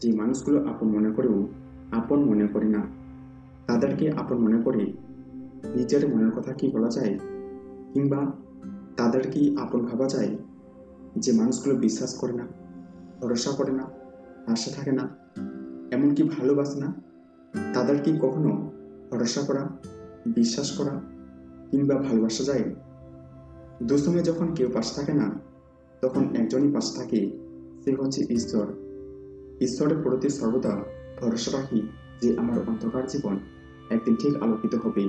যে মানুষগুলো আপন মনে করেও আপন মনে করে না, তাদেরকে আপন মনে করে নিজের মনের কথা কি বলা যায়? কিংবা তাদের কি আপন ভাবা যায় যে মানুষগুলো বিশ্বাস করে না, ভরসা করে না আশা থাকে না, এমনকি ভালোবাসে না? তাদের কি কখনো ভরসা করা, বিশ্বাস করা কিংবা ভালোবাসা যায়? দুসময়ে যখন কেউ পাশে থাকে না, তখন একজনই পাশে থাকে, সে হচ্ছে ঈশ্বর। ঈশ্বরের প্রতি সর্বদা ভরসা রাখি যে আমার অন্ধকার জীবন একদিন ঠিক আলোকিত হবে।